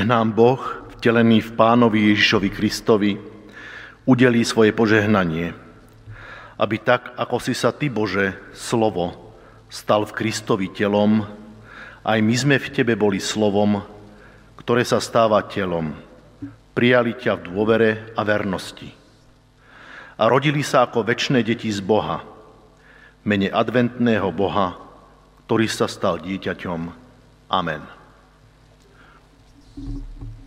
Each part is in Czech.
nech nám Boh, vtelený v Pánovi Ježišovi Kristovi, udelí svoje požehnanie, aby tak, ako si sa Ty, Bože, slovo, stal v Kristovi telom, aj my sme v Tebe boli slovom, ktoré sa stáva telom. Prijali ťa v dôvere a vernosti. A rodili sa ako večné deti z Boha, mene adventného Boha, ktorý sa stal dieťaťom. Amen. Thank you.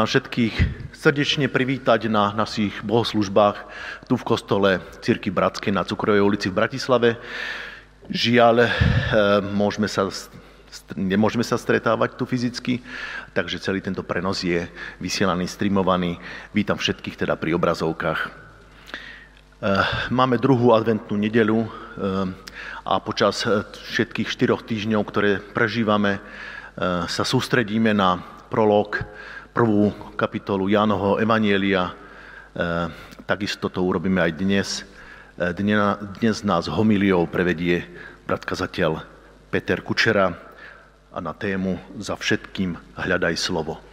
Vám všetkých srdečne privítať na našich bohoslužbách tu v kostole Círky Bratskej na Cukrovej ulici v Bratislave. Žiaľ, eh, môžeme sa, nemôžeme sa stretávať tu fyzicky, takže celý tento prenos je vysielaný, streamovaný. Vítam všetkých teda pri obrazovkách. Eh, máme druhú adventnú nedelu eh, a počas všetkých štyroch týždňov, ktoré prežívame, sa sústredíme na prolog, prvú kapitolu Jánoho Evanielia. Takisto to urobíme aj dnes. Dnes nás homiliou prevedie brat kazateľ Peter Kučera a na tému Za všetkým hľadaj slovo.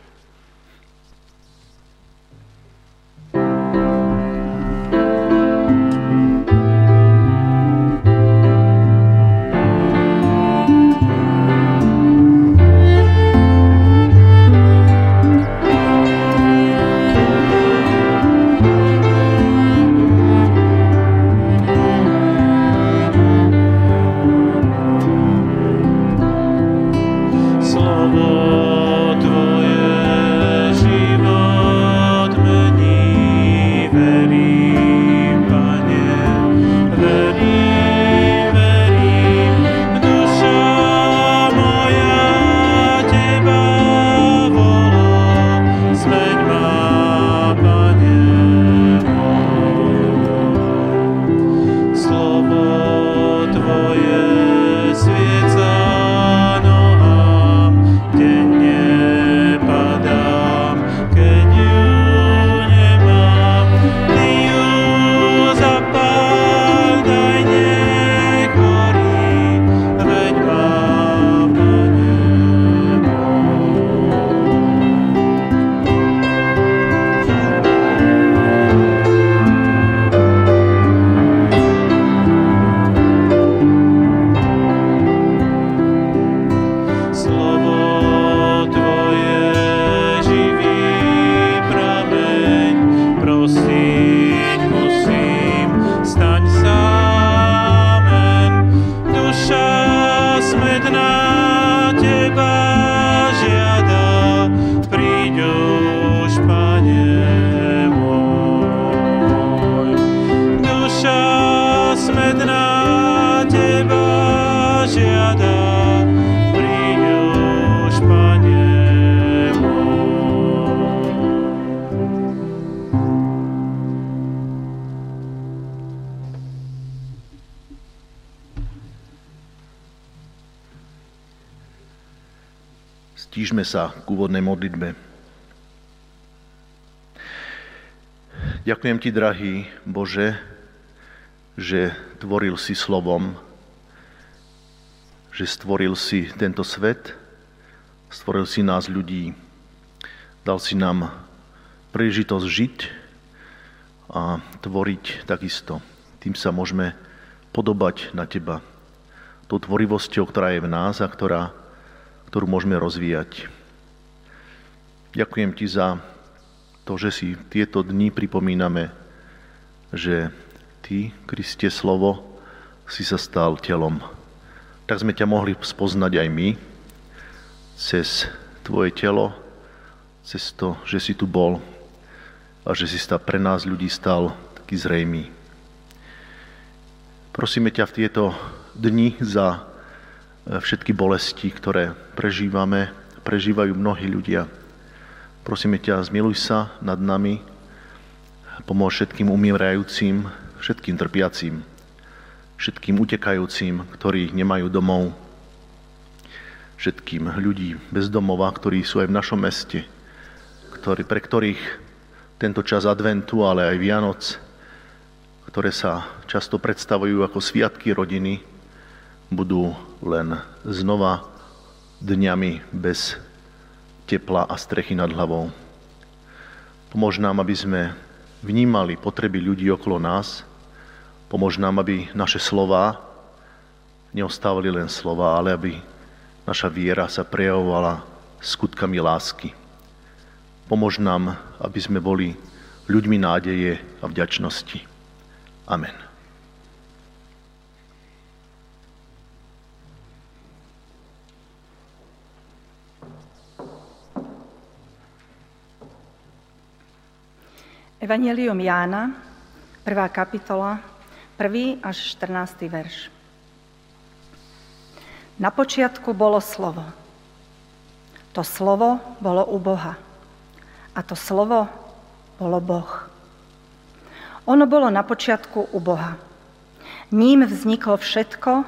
Sa k úvodnej modlitbe. Ďakujem ti, drahý Bože, že tvoril si slovom, že stvoril si tento svet, stvoril si nás ľudí, dal si nám príležitosť žiť a tvoriť takisto. Tým sa môžeme podobať na teba. Tou tvorivosťou, ktorá je v nás a ktorá ktorú môžeme rozvíjať. Ďakujem ti za to, že si tieto dni pripomíname, že ty, Kriste slovo, si sa stal telom. Tak sme ťa mohli spoznať aj my, cez tvoje telo, cez to, že si tu bol a že si sa pre nás ľudí stal taký zrejmý. Prosíme ťa v tieto dni za všetky bolesti, ktoré prežívame, prežívajú mnohí ľudia. Prosíme ťa, zmiluj sa nad nami, pomôž všetkým umierajúcim, všetkým trpiacím, všetkým utekajúcim, ktorí nemajú domov, všetkým ľudí bez domova, ktorí sú aj v našom meste, ktorý, pre ktorých tento čas adventu, ale aj Vianoc, ktoré sa často predstavujú ako sviatky rodiny, budú len znova dňami bez tepla a strechy nad hlavou. Pomôž nám, aby sme vnímali potreby ľudí okolo nás. Pomôž nám, aby naše slova neostávali len slova, ale aby naša viera sa prejavovala skutkami lásky. Pomôž nám, aby sme boli ľuďmi nádeje a vďačnosti. Amen. Evangelium Jána, 1. kapitola, 1. až 14. verš. Na počiatku bolo slovo. To slovo bolo u Boha. A to slovo bolo Boh. Ono bolo na počiatku u Boha. Ním vzniklo všetko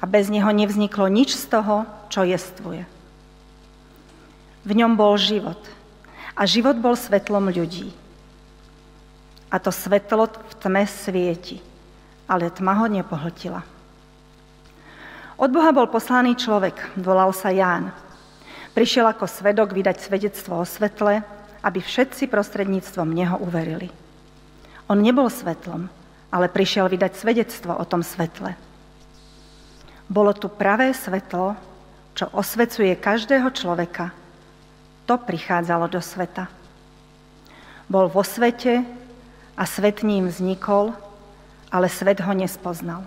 a bez neho nevzniklo nič z toho, čo jestvuje. V ňom bol život a život bol svetlom ľudí. A to svetlo v tme svieti, ale tma ho nepohltila. Od Boha bol poslaný človek, volal sa Ján. Prišiel ako svedok vydať svedectvo o svetle, aby všetci prostredníctvom neho uverili. On nebol svetlom, ale prišiel vydať svedectvo o tom svetle. Bolo tu pravé svetlo, čo osvecuje každého človeka. To prichádzalo do sveta. Bol vo svete a svet ním vznikol, ale svet ho nespoznal.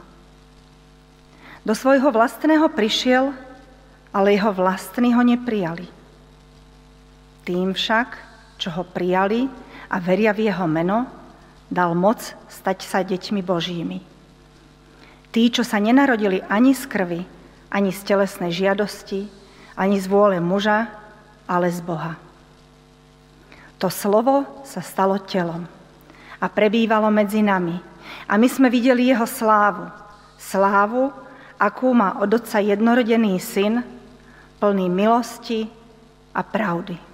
Do svojho vlastného prišiel, ale jeho vlastní ho neprijali. Tým však, čo ho prijali a veria v jeho meno, dal moc stať sa deťmi Božími. Tí, čo sa nenarodili ani z krvi, ani z telesnej žiadosti, ani z vôle muža, ale z Boha. To slovo sa stalo telom a prebývalo medzi nami. A my sme videli jeho slávu. Slávu, akú má od Otca jednorodený syn, plný milosti a pravdy.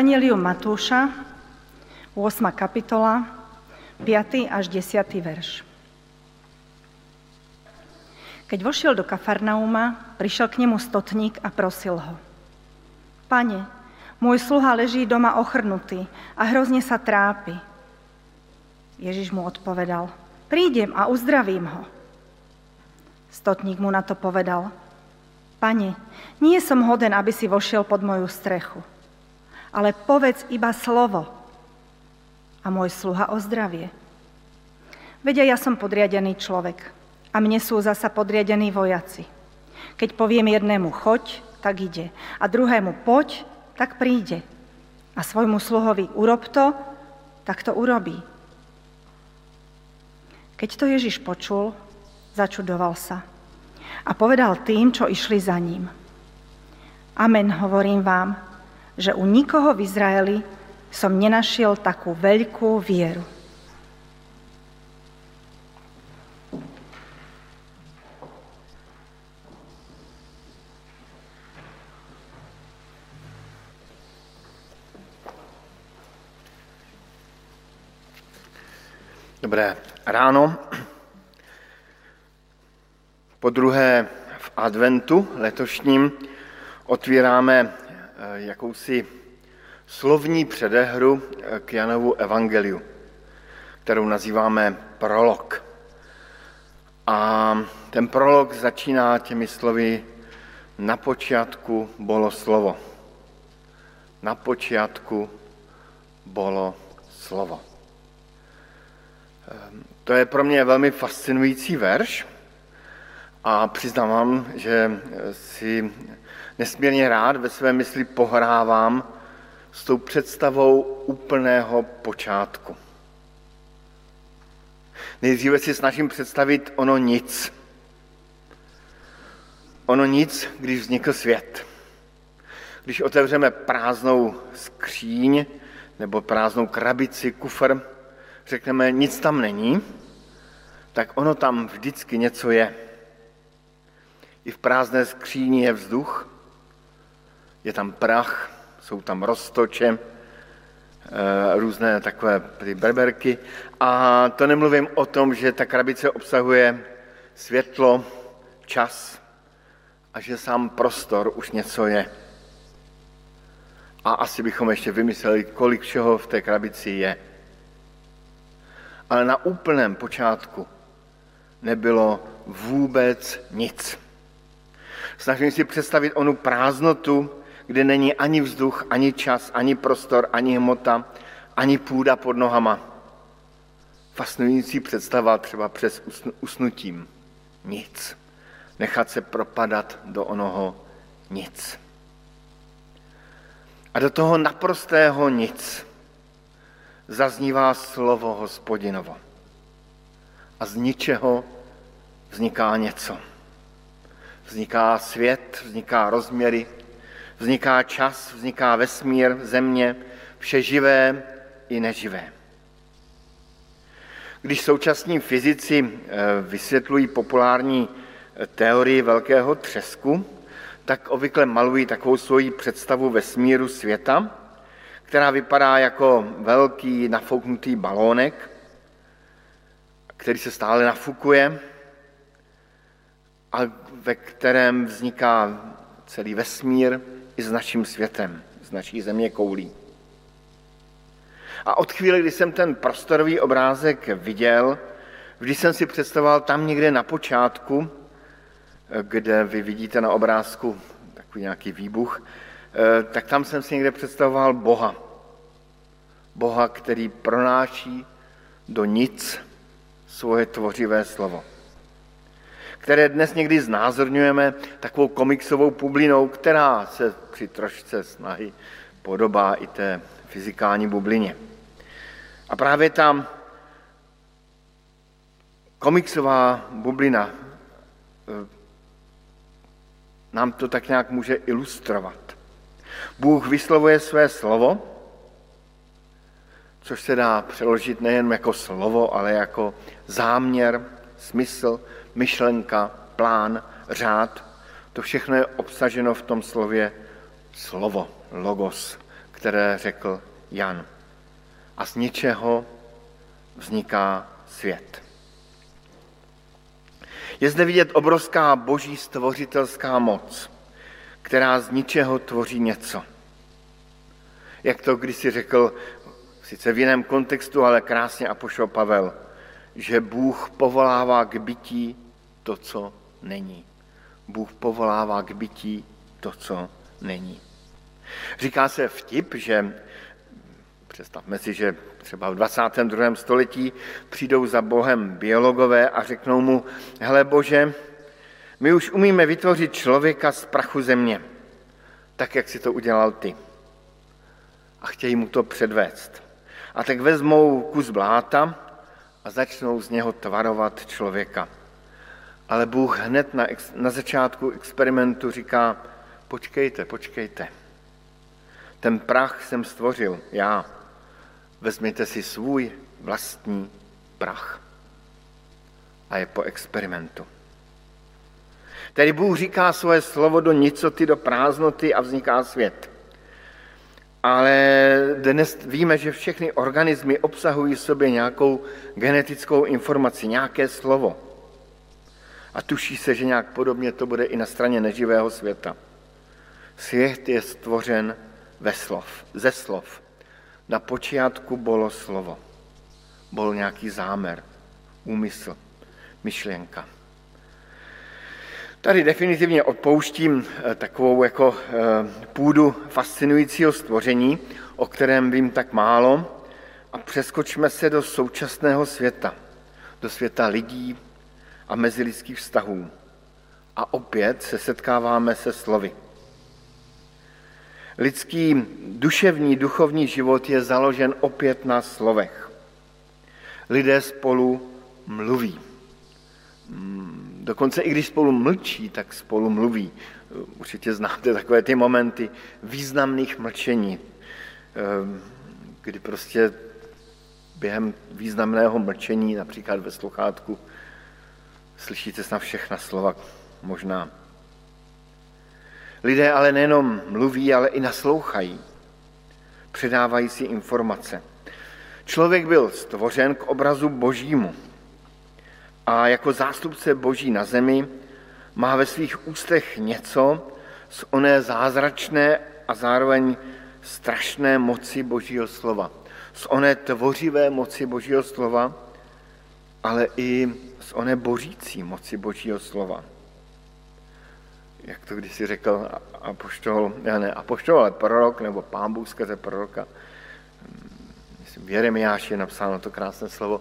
Evangelium Matúša, 8. kapitola, 5. až 10. verš. Keď vošiel do Kafarnauma, prišiel k nemu stotník a prosil ho. Pane, môj sluha leží doma ochrnutý a hrozne sa trápi. Ježiš mu odpovedal, prídem a uzdravím ho. Stotník mu na to povedal, Pane, nie som hoden, aby si vošiel pod moju strechu ale povedz iba slovo a môj sluha o zdravie. Vedia, ja som podriadený človek a mne sú zasa podriadení vojaci. Keď poviem jednému choď, tak ide. A druhému poď, tak príde. A svojmu sluhovi urob to, tak to urobí. Keď to Ježiš počul, začudoval sa a povedal tým, čo išli za ním. Amen, hovorím vám, že u nikoho v Izraeli som nenašiel takú veľkú vieru. Dobré ráno. Po druhé v adventu letošním otvíráme jakousi slovní předehru eh, k Janovu evangeliu, kterou nazýváme prolog. A ten prolog začíná těmi slovy na počátku bylo slovo. Na počátku bylo slovo. Ehm, to je pro mě velmi fascinující verš a přiznávám, že si nesmírně rád ve své mysli pohrávám s tou představou úplného počátku. Nejdříve si snažím představit ono nic. Ono nic, když vznikl svět. Když otevřeme prázdnou skříň nebo prázdnou krabici, kufr, řekneme, nic tam není, tak ono tam vždycky něco je. I v prázdné skříni je vzduch, je tam prach, jsou tam roztoče, eh, různé takové ty berberky. A to nemluvím o tom, že ta krabice obsahuje světlo, čas a že sám prostor už něco je. A asi bychom ještě vymysleli, kolik všeho v té krabici je. Ale na úplném počátku nebylo vůbec nic. Snažím si představit onu prázdnotu, kde není ani vzduch, ani čas, ani prostor, ani hmota, ani půda pod nohama. Fascinující představa třeba přes usnutím. Nic. Nechat se propadat do onoho nic. A do toho naprostého nic zaznívá slovo hospodinovo. A z ničeho vzniká něco. Vzniká svět, vzniká rozměry, Vzniká čas, vzniká vesmír, země, vše živé, i neživé. Když současní fyzici eh, vysvětlují populární eh, teorii velkého třesku, tak obvykle malují takovou svoji představu vesmíru světa, která vypadá jako velký nafouknutý balónek, který se stále nafukuje a ve kterém vzniká celý vesmír i s naším světem, s naší země koulí. A od chvíle, kdy jsem ten prostorový obrázek viděl, vždy jsem si představoval tam někde na počátku, kde vy vidíte na obrázku takový nějaký výbuch, eh, tak tam jsem si někde představoval Boha. Boha, který pronáší do nic svoje tvořivé slovo. Které dnes někdy znázorňujeme takovou komiksovou publinou, která se při trošce snahy podobá i té fyzikální bublině. A právě tam komiksová bublina eh, nám to tak nějak může ilustrovat. Bůh vyslovuje své slovo, což se dá přeložit nejen jako slovo, ale jako záměr, smysl, myšlenka, plán, řád. To všechno je obsaženo v tom slově slovo, logos, které řekl Jan a z ničeho vzniká svět. Je zde vidět obrovská boží stvořitelská moc, která z ničeho tvoří něco. Jak to kdysi řekl, sice v jiném kontextu, ale krásně Apoštol Pavel, že Bůh povolává k bytí to, co není. Bůh povolává k bytí to, co není. Říká se vtip, že Představme si, že třeba v 22. století přijdou za Bohem biologové a řeknou mu, hele Bože, my už umíme vytvořit člověka z prachu země, tak, jak si to udělal ty. A chtějí mu to předvést. A tak vezmou kus bláta začnou z něho tvarovat člověka. Ale Bůh hned na, na začátku experimentu říká, počkejte, počkejte. Ten prach jsem stvořil já vezměte si svůj vlastní prach. A je po experimentu. Tedy Bůh říká svoje slovo do nicoty, do prázdnoty a vzniká svět. Ale dnes víme, že všechny organismy obsahují v sobě nějakou genetickou informaci, nějaké slovo. A tuší se, že nějak podobně to bude i na straně neživého světa. Svět je stvořen ve slov, ze slov. Na počátku bylo slovo. Byl nějaký zámer, úmysl, myšlenka. Tady definitivně odpouštím eh, takovou jako eh, půdu fascinujícího stvoření, o kterém vím tak málo, a přeskočme se do současného světa, do světa lidí a mezilidských vztahů. A opět se setkáváme se slovy. Lidský duševní, duchovní život je založen opět na slovech. Lidé spolu mluví. Dokonce i když spolu mlčí, tak spolu mluví. Určitě znáte takové ty momenty významných mlčení, ehm, kdy prostě během významného mlčení, například ve sluchátku, slyšíte snad všechna slova možná Lidé ale nejenom mluví, ale i naslouchají. Předávají si informace. Člověk byl stvořen k obrazu božímu a jako zástupce boží na zemi má ve svých ústech něco z oné zázračné a zároveň strašné moci božího slova. Z oné tvořivé moci božího slova, ale i z oné božící moci božího slova. Jak to kdysi řekl apoštol, ne apoštol, ale prorok, nebo pán Bůh skrze proroka, myslím, v Jeremiáši je napsáno to krásné slovo,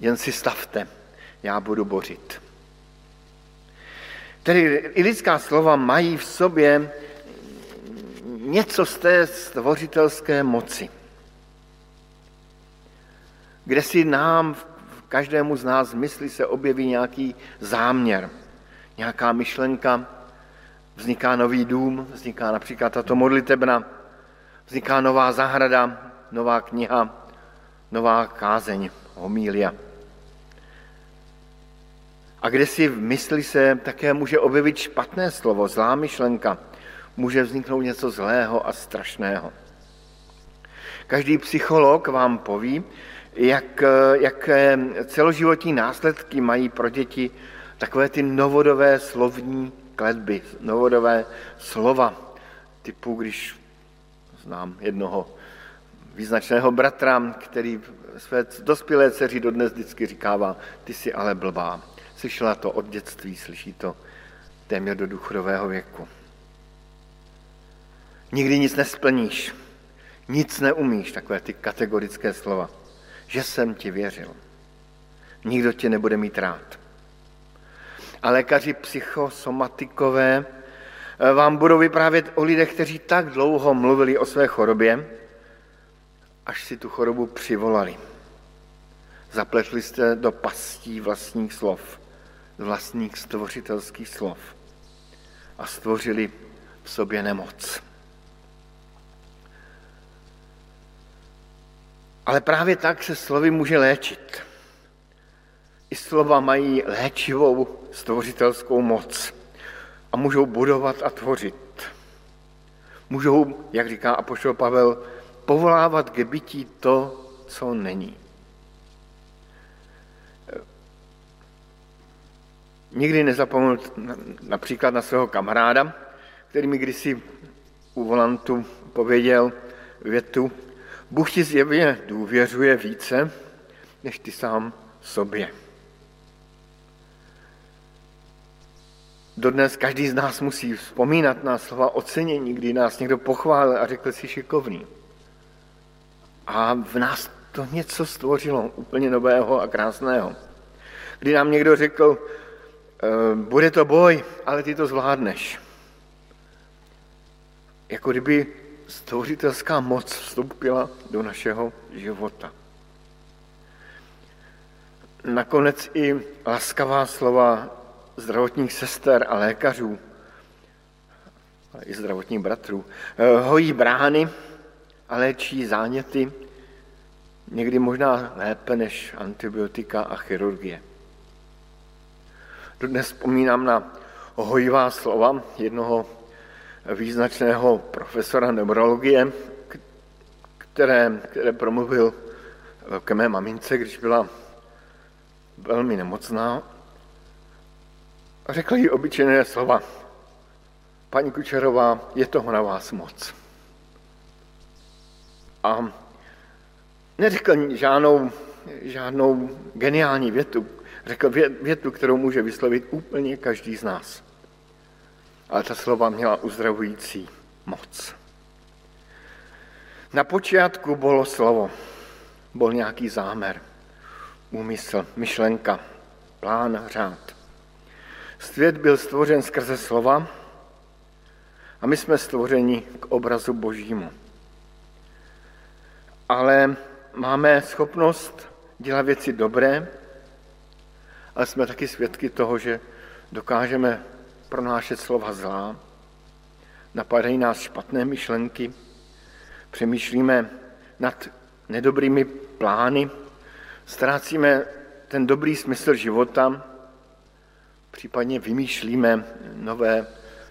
jen si stavte, já budu bořit. Tedy i lidská slova mají v sobě něco z té stvořitelské moci, kde si nám, každému z nás mysli se objeví nějaký záměr, nějaká myšlenka, Vzniká nový dům, vzniká například tato modlitebna, vzniká nová zahrada, nová kniha, nová kázeň, homília. A kde si v mysli se také může objevit špatné slovo, zlá myšlenka, může vzniknout něco zlého a strašného. Každý psycholog vám poví, jak, jak celoživotní následky mají pro děti takové ty novodové slovní kletby, novodové slova, typu, když znám jednoho význačného bratra, který své dospělé dceři dodnes vždycky říkává, ty jsi ale blbá. Slyšela to od dětství, slyší to téměř do důchodového věku. Nikdy nic nesplníš, nic neumíš, takové ty kategorické slova. Že jsem ti věřil. Nikdo tě nebude mít rád. A lékaři psychosomatikové eh, vám budou vyprávět o lidech, kteří tak dlouho mluvili o své chorobě, až si tu chorobu přivolali. Zapletli jste do pastí vlastních slov, vlastních stvořitelských slov a stvořili v sobě nemoc. Ale právě tak se slovy může léčit. I slova mají léčivou stvořitelskou moc a můžou budovat a tvořit. Můžou, jak říká apoštol Pavel, povolávat k bytí to, co není. Nikdy nezapomněl například na svého kamaráda, který mi kdysi u volantu pověděl větu, Bůh ti zjevně důvěřuje více, než ty sám sobě. Dodnes každý z nás musí vzpomínat na slova ocenění, kdy nás někdo pochválil a řekl si šikovný. A v nás to něco stvořilo úplně nového a krásného. Kdy nám někdo řekl, bude to boj, ale ty to zvládneš. Jako kdyby stvořitelská moc vstoupila do našeho života. Nakonec i laskavá slova zdravotních sester a lékařů, ale i zdravotních bratrů, eh, hojí brány a léčí záněty, někdy možná lépe než antibiotika a chirurgie. Dnes vzpomínám na hojivá slova jednoho význačného profesora neurologie, které, které promluvil ke mé mamince, když byla velmi nemocná a řekl jí obyčejné slova. Paní Kučerová, je toho na vás moc. A neřekl žádnou, žádnou geniální větu, řekl větu, kterou může vyslovit úplně každý z nás ale ta slova měla uzdravující moc. Na počátku bylo slovo, byl nějaký zámer, úmysl, myšlenka, plán, řád. Svět byl stvořen skrze slova a my jsme stvořeni k obrazu božímu. Ale máme schopnost dělat věci dobré, ale jsme taky svědky toho, že dokážeme pronášet slova zlá, napadají nás špatné myšlenky, přemýšlíme nad nedobrými plány, ztrácíme ten dobrý smysl života, případně vymýšlíme nové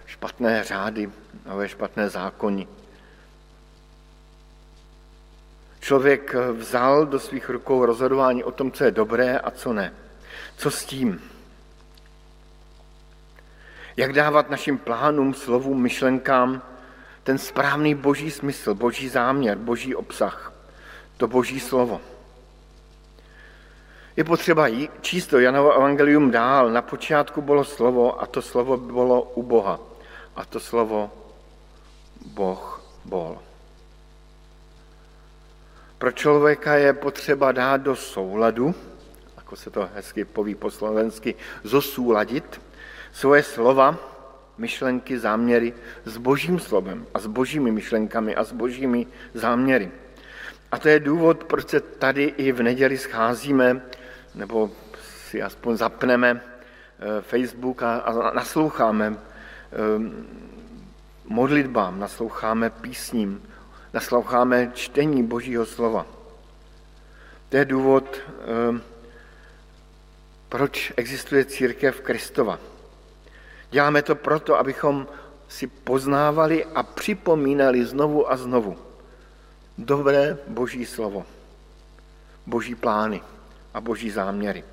špatné řády, nové špatné zákony. Člověk vzal do svých rukou rozhodování o tom, co je dobré a co ne. Co s tím? Jak dávat našim plánům, slovům, myšlenkám ten správný boží smysl, boží záměr, boží obsah, to boží slovo. Je potřeba číst to Janovo evangelium dál. Na počátku bylo slovo a to slovo bylo u Boha. A to slovo Boh bol. Pro člověka je potřeba dát do souladu, jako se to hezky poví po slovensky, zosúladit, svoje slova, myšlenky, záměry s božím slovem a s božími myšlenkami a s božími záměry. A to je důvod, proč se tady i v neděli scházíme, nebo si aspoň zapneme eh, Facebook a, nasloucháme eh, modlitbám, nasloucháme písním, nasloucháme čtení Božího slova. To je důvod, ehm, proč existuje církev Kristova. Děláme to proto, abychom si poznávali a připomínali znovu a znovu dobré boží slovo, boží plány a boží záměry.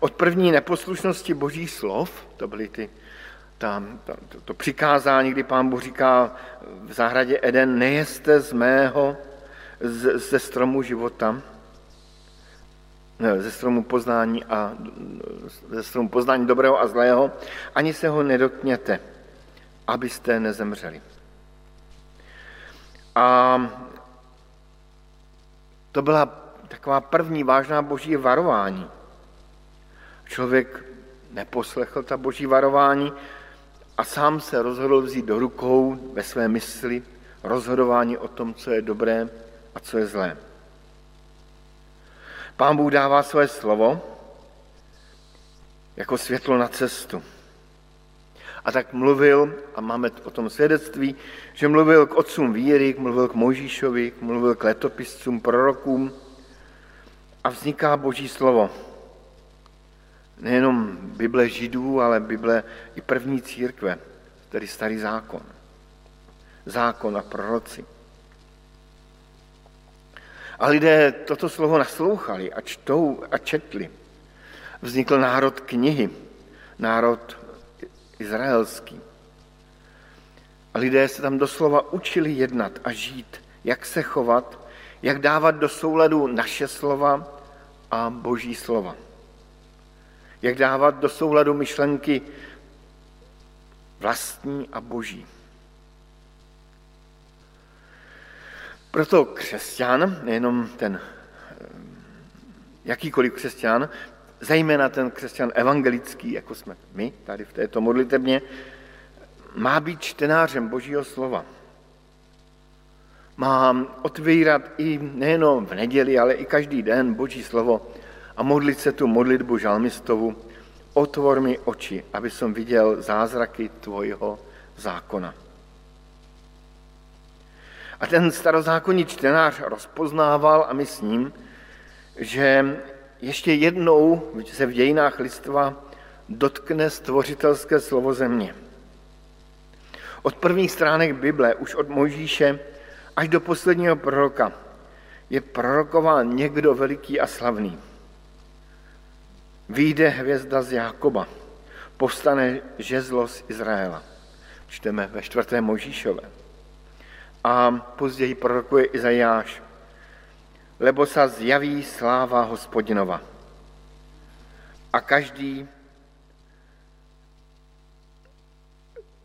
Od první neposlušnosti božích slov, to byly ty, ta, ta, to, to přikázání, kdy pán Bůh říká v zahradě Eden, nejeste z mého, z, ze stromu života, ze stromu poznání a ze stromu poznání dobrého a zlého, ani se ho nedotkněte, abyste nezemřeli. A to byla taková první vážná boží varování. Člověk neposlechl ta boží varování a sám se rozhodl vzít do rukou ve své mysli rozhodování o tom, co je dobré a co je zlé. Pán Bůh dává své slovo jako světlo na cestu. A tak mluvil, a máme o tom svědectví, že mluvil k otcům víry, mluvil k Mojžíšovi, mluvil k letopiscům, prorokům a vzniká Boží slovo. Nejenom Bible Židů, ale Bible i první církve, tedy starý zákon. Zákon a proroci. A lidé toto slovo naslouchali a čtou a četli. Vznikl národ knihy, národ izraelský. A lidé se tam doslova učili jednat a žít, jak se chovat, jak dávat do souladu naše slova a boží slova. Jak dávat do souladu myšlenky vlastní a boží. Proto křesťan, nejenom ten jakýkoliv křesťan, zejména ten křesťan evangelický, jako jsme my tady v této modlitebně, má být čtenářem Božího slova. Má otvírat i nejenom v neděli, ale i každý den Boží slovo a modlit se tu modlitbu žalmistovu. Otvor mi oči, aby som viděl zázraky tvojho zákona. A ten starozákonní čtenář rozpoznával a my s ním, že ještě jednou se v dějinách lidstva dotkne stvořitelské slovo země. Od prvních stránek Bible, už od Mojžíše až do posledního proroka, je prorokován někdo veliký a slavný. Výjde hvězda z Jákoba, povstane žezlo z Izraela. Čteme ve čtvrté Možíšové. A později prorokuje Izajáš lebo sa zjaví sláva hospodinova. A každý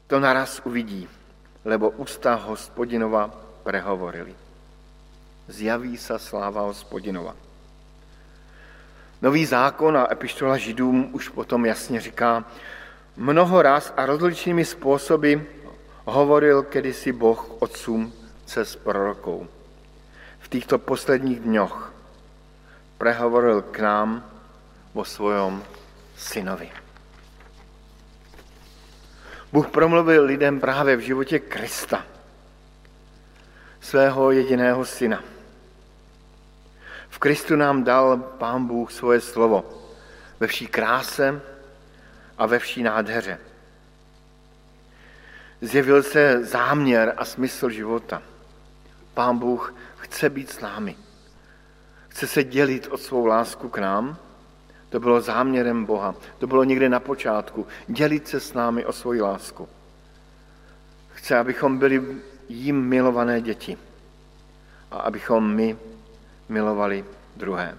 to naraz uvidí, lebo ústa hospodinova prehovorili. Zjaví sa sláva hospodinova. Nový zákon a epištola židům už potom jasně říká, mnoho raz a rozličnými způsoby hovoril kedysi Boh otcům cez prorokou týchto posledních dňoch prehovoril k nám o svojom synovi. Bůh promluvil lidem právě v životě Krista, svého jediného syna. V Kristu nám dal Pán Bůh svoje slovo ve vší kráse a ve vší nádheře. Zjevil se záměr a smysl života. Pán Bůh chce být s námi. Chce se dělit o svou lásku k nám. To bylo záměrem Boha. To bylo někde na počátku. Dělit se s námi o svoji lásku. Chce, abychom byli jím milované děti. A abychom my milovali druhé.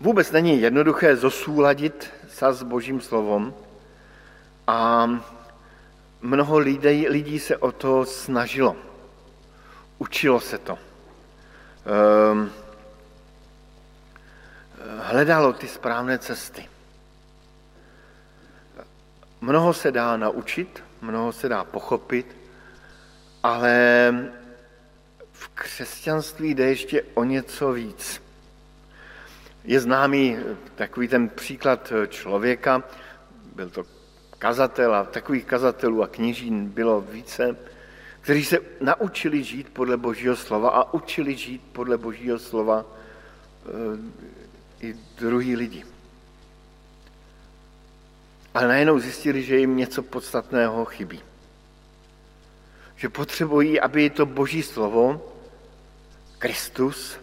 Vůbec není jednoduché zosúladit sa s Božím slovom a mnoho lidí, lidí se o to snažilo. Učilo se to. Um, hledalo ty správné cesty. Mnoho se dá naučit, mnoho se dá pochopit, ale v křesťanství jde ještě o něco víc. Je známý takový ten příklad člověka, byl to kazatel a takových kazatelů a kněží bylo více, kteří se naučili žít podle Božího slova a učili žít podle Božího slova eh, i druhý lidi. Ale najednou zjistili, že jim něco podstatného chybí. Že potřebují, aby to Boží slovo, Kristus,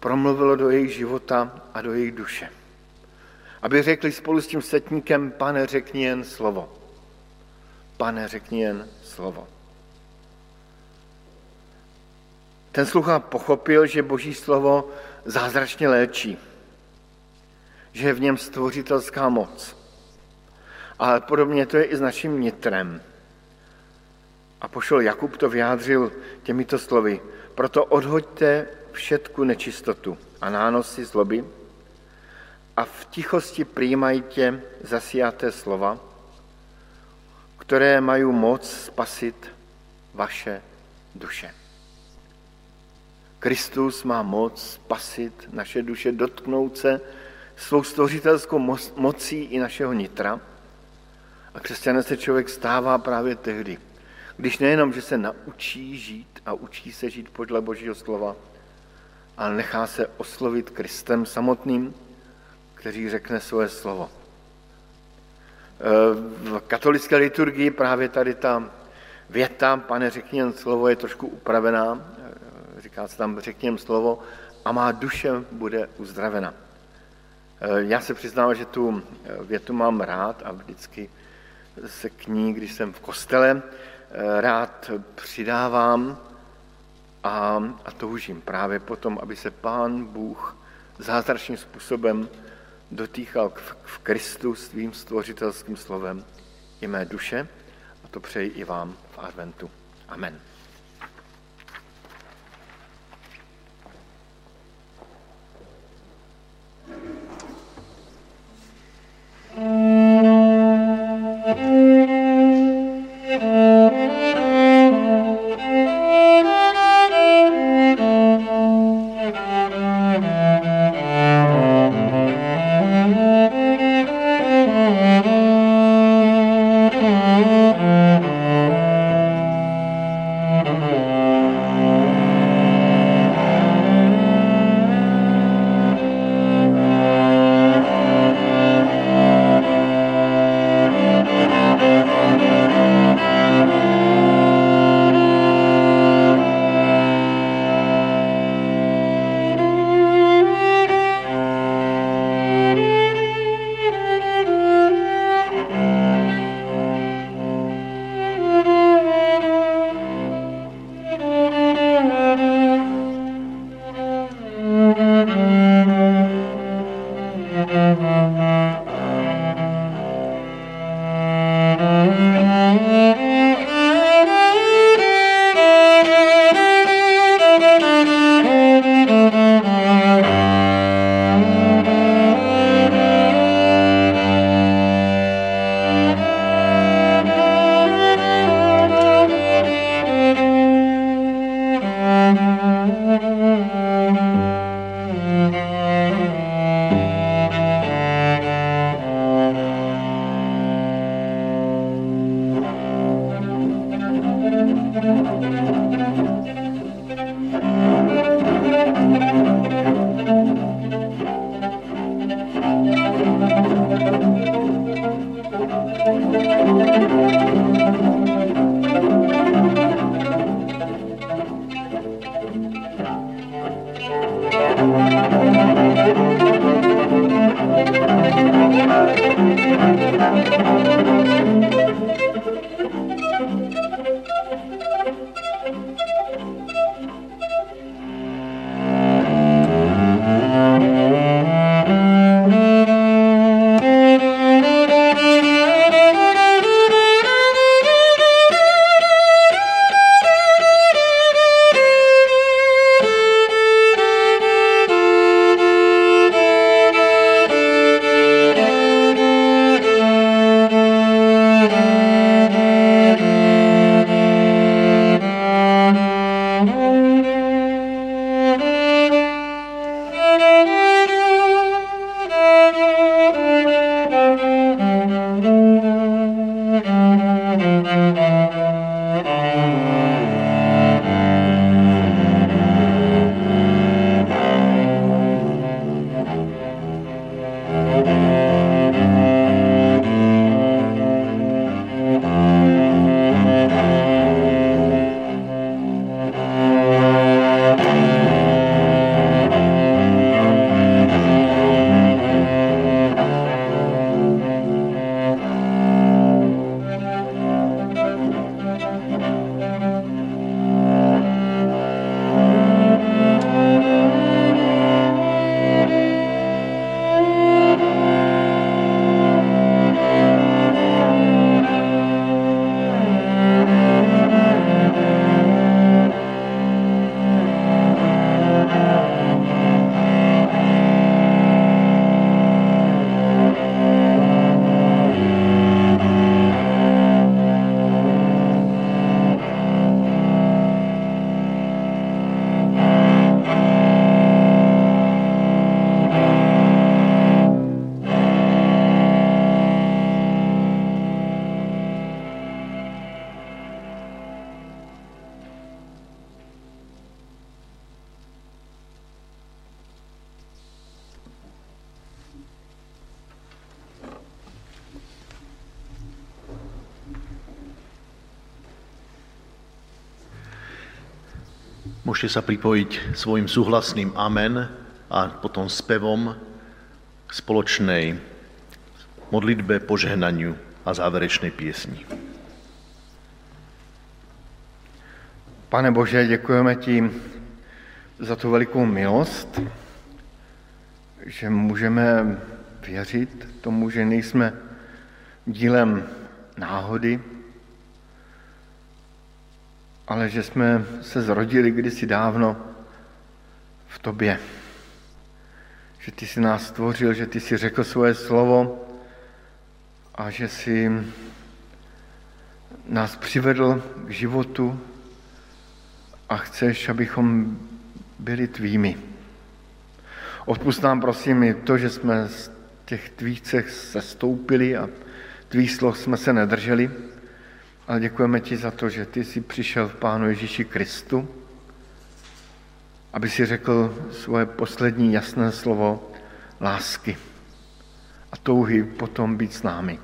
promluvilo do jejich života a do jejich duše. Aby řekli spolu s tím setníkem, pane, řekni jen slovo. Pane, řekni jen slovo. Ten slucha pochopil, že Boží slovo zázračně léčí, že je v něm stvořitelská moc. Ale podobně to je i s naším nitrem. A pošel Jakub to vyjádřil těmito slovy. Proto odhoďte všetku nečistotu a nánosy zloby a v tichosti přijímajte zasiaté slova, které mají moc spasit vaše duše. Kristus má moc spasit naše duše, dotknout se svou stvořitelskou mocí i našeho nitra. A křesťané se člověk stává právě tehdy, když nejenom, že se naučí žít a učí se žít podle Božího slova, ale nechá se oslovit Kristem samotným, který řekne svoje slovo. V katolické liturgii právě tady ta věta, pane řekni slovo, je trošku upravená, říká se tam řekněm slovo, a má duše bude uzdravena. Já se přiznám, že tu větu mám rád a vždycky se k ní, když jsem v kostele, rád přidávám a, a toužím právě potom, aby se Pán Bůh zázračným způsobem dotýkal v Kristu svým stvořitelským slovem i mé duše a to přeji i vám v adventu. Amen. thank you Môžete sa pripojiť svojim súhlasným amen a potom spevom spoločnej modlitbe, požehnaniu a záverečnej piesni. Pane Bože, děkujeme ti za tu velikou milost, že můžeme věřit tomu, že nejsme dílem náhody, ale že jsme se zrodili kdysi dávno v tobě. Že ty jsi nás stvořil, že ty jsi řekl svoje slovo a že jsi nás přivedl k životu a chceš, abychom byli tvými. Odpust nám prosím i to, že jsme z těch tvých cech sestoupili a tvých slov jsme se nedrželi, ale děkujeme ti za to, že ty jsi přišel v Pánu Ježíši Kristu, aby si řekl svoje poslední jasné slovo lásky a touhy potom být s námi.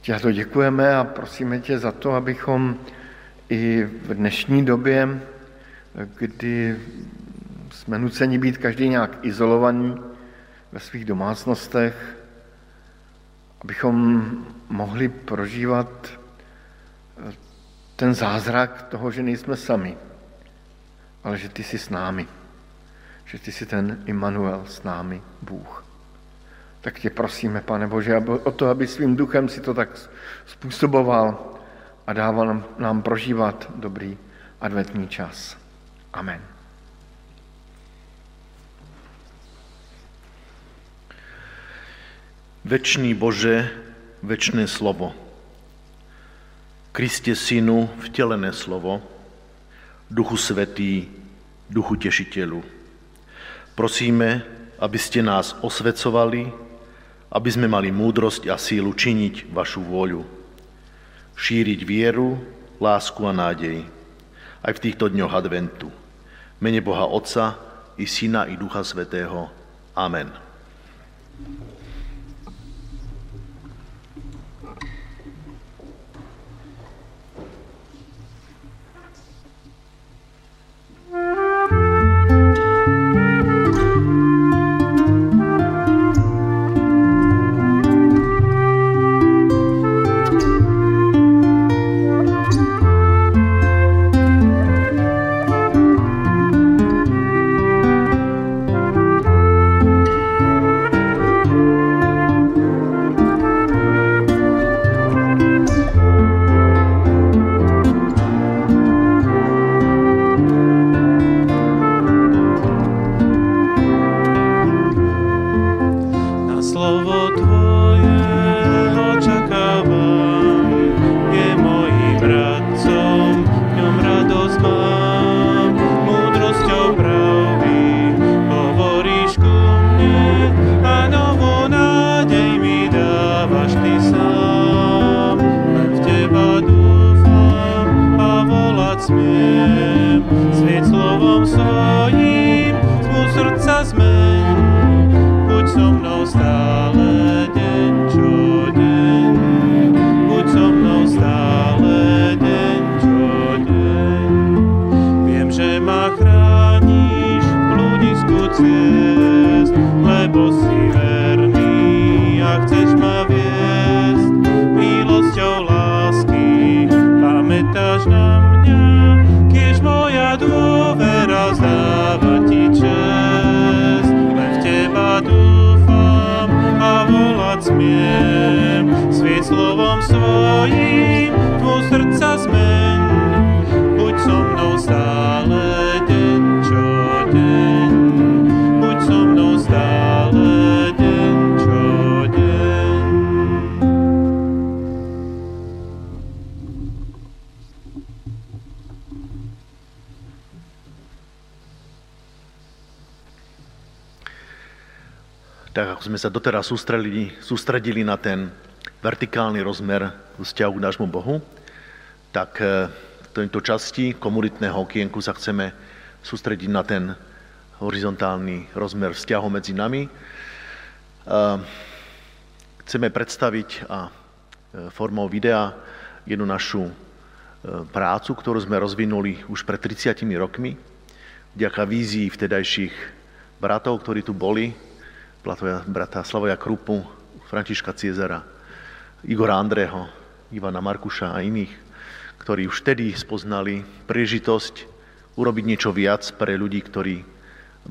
Tě to děkujeme a prosíme tě za to, abychom i v dnešní době, kdy jsme nuceni být každý nějak izolovaní ve svých domácnostech, abychom mohli prožívat eh, ten zázrak toho, že nejsme sami, ale že ty jsi s námi, že ty jsi ten Immanuel s námi, Bůh. Tak tě prosíme, pane Bože, o to, aby svým duchem si to tak způsoboval a dával nám, nám prožívat dobrý adventní čas. Amen. Večný Bože, večné slovo. Kriste Synu, vtelené slovo, Duchu Svetý, Duchu Tešiteľu. Prosíme, aby ste nás osvecovali, aby sme mali múdrosť a sílu činiť vašu vôľu. Šíriť vieru, lásku a nádej. Aj v týchto dňoch adventu. Mene Boha Otca i Syna i Ducha Svetého. Amen. Tak ako sme sa doteraz sústredili, sústredili na ten vertikálny rozmer vzťahu k nášmu Bohu, tak eh, v tejto časti komunitného okienku sa chceme sústrediť na ten horizontálny rozmer vzťahu medzi nami. Eh, chceme predstaviť a eh, formou videa jednu našu prácu, ktorú sme rozvinuli už pred 30 rokmi, vďaka vízii vtedajších bratov, ktorí tu boli, brata Slavoja Krupu, Františka Ciezara, Igora Andreho, Ivana Markuša a iných, ktorí už vtedy spoznali príležitosť urobiť niečo viac pre ľudí, ktorí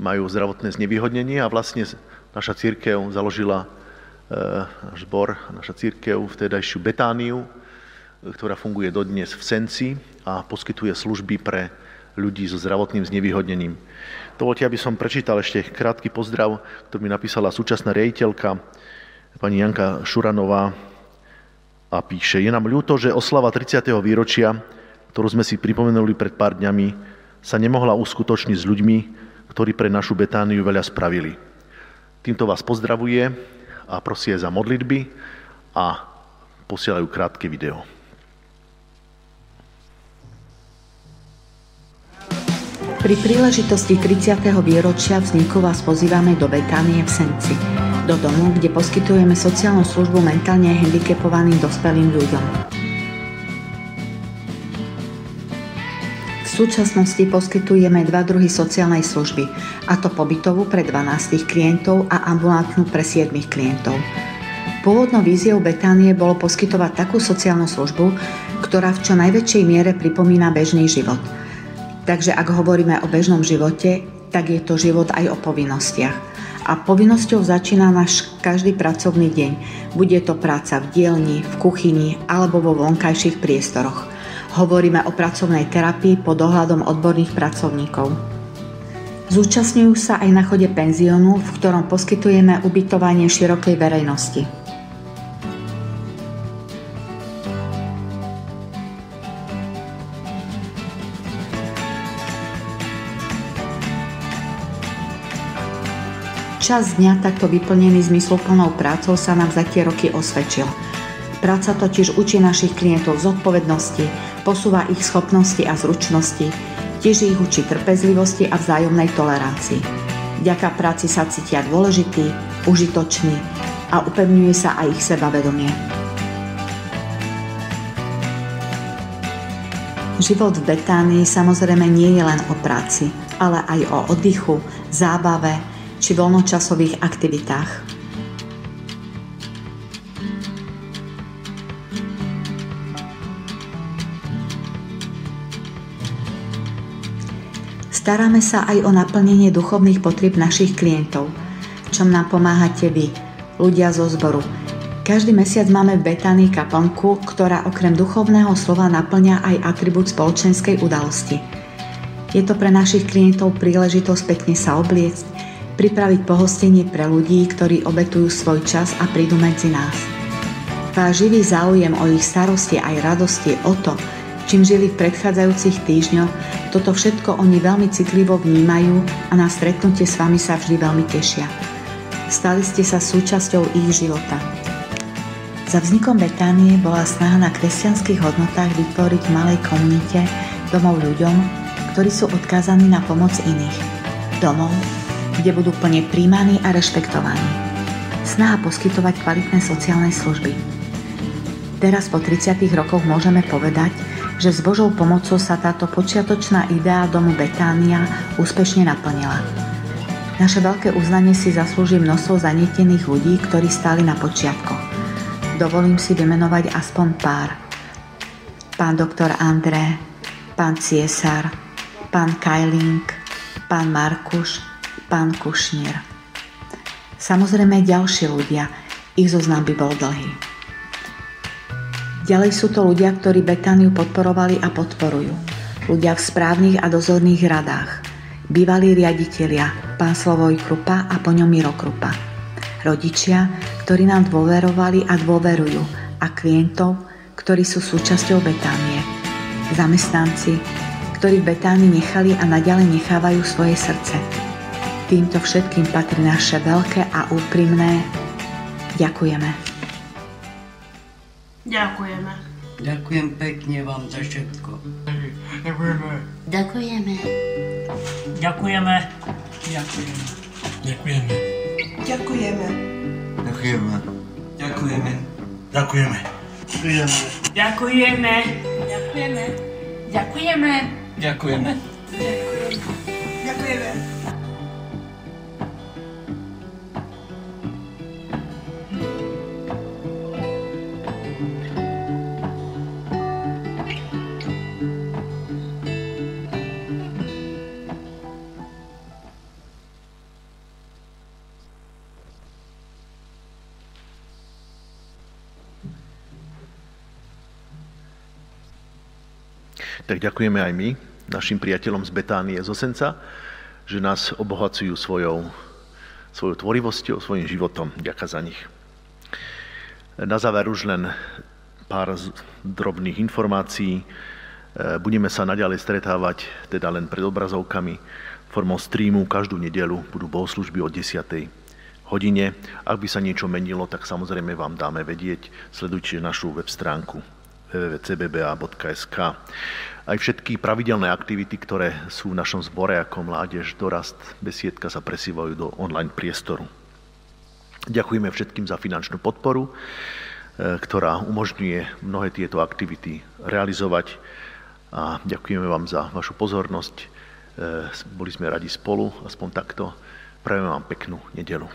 majú zdravotné znevýhodnenie. A vlastne naša církev založila náš zbor, naša církev, vtedajšiu Betániu, ktorá funguje dodnes v Senci a poskytuje služby pre ľudí so zdravotným znevýhodnením. Dovolte, aby som prečítal ešte krátky pozdrav, ktorý mi napísala súčasná rejiteľka, pani Janka Šuranová, a píše, je nám ľúto, že oslava 30. výročia, ktorú sme si pripomenuli pred pár dňami, sa nemohla uskutočniť s ľuďmi, ktorí pre našu Betániu veľa spravili. Týmto vás pozdravuje a prosí za modlitby a posielajú krátke video. Pri príležitosti 30. výročia vzniku vás pozývame do Betánie v Senci, do domu, kde poskytujeme sociálnu službu mentálne handicapovaným dospelým ľuďom. V súčasnosti poskytujeme dva druhy sociálnej služby, a to pobytovú pre 12 klientov a ambulantnú pre 7 klientov. Pôvodnou víziou Betánie bolo poskytovať takú sociálnu službu, ktorá v čo najväčšej miere pripomína bežný život – Takže ak hovoríme o bežnom živote, tak je to život aj o povinnostiach. A povinnosťou začína náš každý pracovný deň. Bude to práca v dielni, v kuchyni alebo vo vonkajších priestoroch. Hovoríme o pracovnej terapii pod dohľadom odborných pracovníkov. Zúčastňujú sa aj na chode penziónu, v ktorom poskytujeme ubytovanie širokej verejnosti. Čas dňa takto vyplnený zmysluplnou prácou sa nám za tie roky osvedčil. Práca totiž učí našich klientov zodpovednosti, posúva ich schopnosti a zručnosti, tiež ich učí trpezlivosti a vzájomnej tolerancii. Vďaka práci sa cítia dôležití, užitoční a upevňuje sa aj ich sebavedomie. Život v Betánii samozrejme nie je len o práci, ale aj o oddychu, zábave, či voľnočasových aktivitách. Staráme sa aj o naplnenie duchovných potrieb našich klientov, čom nám pomáhate vy, ľudia zo zboru. Každý mesiac máme v Betánii kaplnku, ktorá okrem duchovného slova naplňa aj atribút spoločenskej udalosti. Je to pre našich klientov príležitosť pekne sa obliecť, pripraviť pohostenie pre ľudí, ktorí obetujú svoj čas a prídu medzi nás. Váš živý záujem o ich starosti aj radosti o to, čím žili v predchádzajúcich týždňoch, toto všetko oni veľmi citlivo vnímajú a na stretnutie s vami sa vždy veľmi tešia. Stali ste sa súčasťou ich života. Za vznikom Betánie bola snaha na kresťanských hodnotách vytvoriť v malej komunite domov ľuďom, ktorí sú odkázaní na pomoc iných. Domov, kde budú plne príjmaní a rešpektovaní. Snaha poskytovať kvalitné sociálne služby. Teraz po 30 rokoch môžeme povedať, že s Božou pomocou sa táto počiatočná idea domu Betánia úspešne naplnila. Naše veľké uznanie si zaslúži množstvo zanietených ľudí, ktorí stáli na počiatkoch. Dovolím si vymenovať aspoň pár. Pán doktor André, pán Ciesar, pán Kajling, pán Markuš, pán Kušnier. Samozrejme ďalší ľudia, ich zoznam by bol dlhý. Ďalej sú to ľudia, ktorí Betániu podporovali a podporujú. Ľudia v správnych a dozorných radách. Bývalí riaditeľia, pán Slovoj Krupa a po ňom Miro Krupa. Rodičia, ktorí nám dôverovali a dôverujú a klientov, ktorí sú súčasťou Betánie. Zamestnanci, ktorí v Betánii nechali a naďalej nechávajú svoje srdce Týmto všetkým patrí naše veľké a úprimné ďakujeme. Ďakujeme. Ďakujem pekne vám za všetko. Ďakujeme. Ďakujeme. Ďakujeme. Ďakujeme. Ďakujeme. Ďakujeme. Ďakujeme. Ďakujeme. Ďakujeme. Ďakujeme. Ďakujeme. Ďakujeme. Ďakujeme. Ďakujeme. Ďakujeme. Tak ďakujeme aj my, našim priateľom z Betánie z Osenca, že nás obohacujú svojou, svojou tvorivosťou, svojim životom. Ďakujem za nich. Na záver už len pár drobných informácií. E, Budeme sa naďalej stretávať, teda len pred obrazovkami, formou streamu každú nedelu budú bohoslužby o 10. hodine. Ak by sa niečo menilo, tak samozrejme vám dáme vedieť. Sledujte našu web stránku www.cbba.sk. Aj všetky pravidelné aktivity, ktoré sú v našom zbore ako Mládež, Dorast, Besiedka sa presývajú do online priestoru. Ďakujeme všetkým za finančnú podporu, e, ktorá umožňuje mnohé tieto aktivity realizovať a ďakujeme vám za vašu pozornosť. E, Boli sme radi spolu, aspoň takto. Prajeme vám peknú nedelu.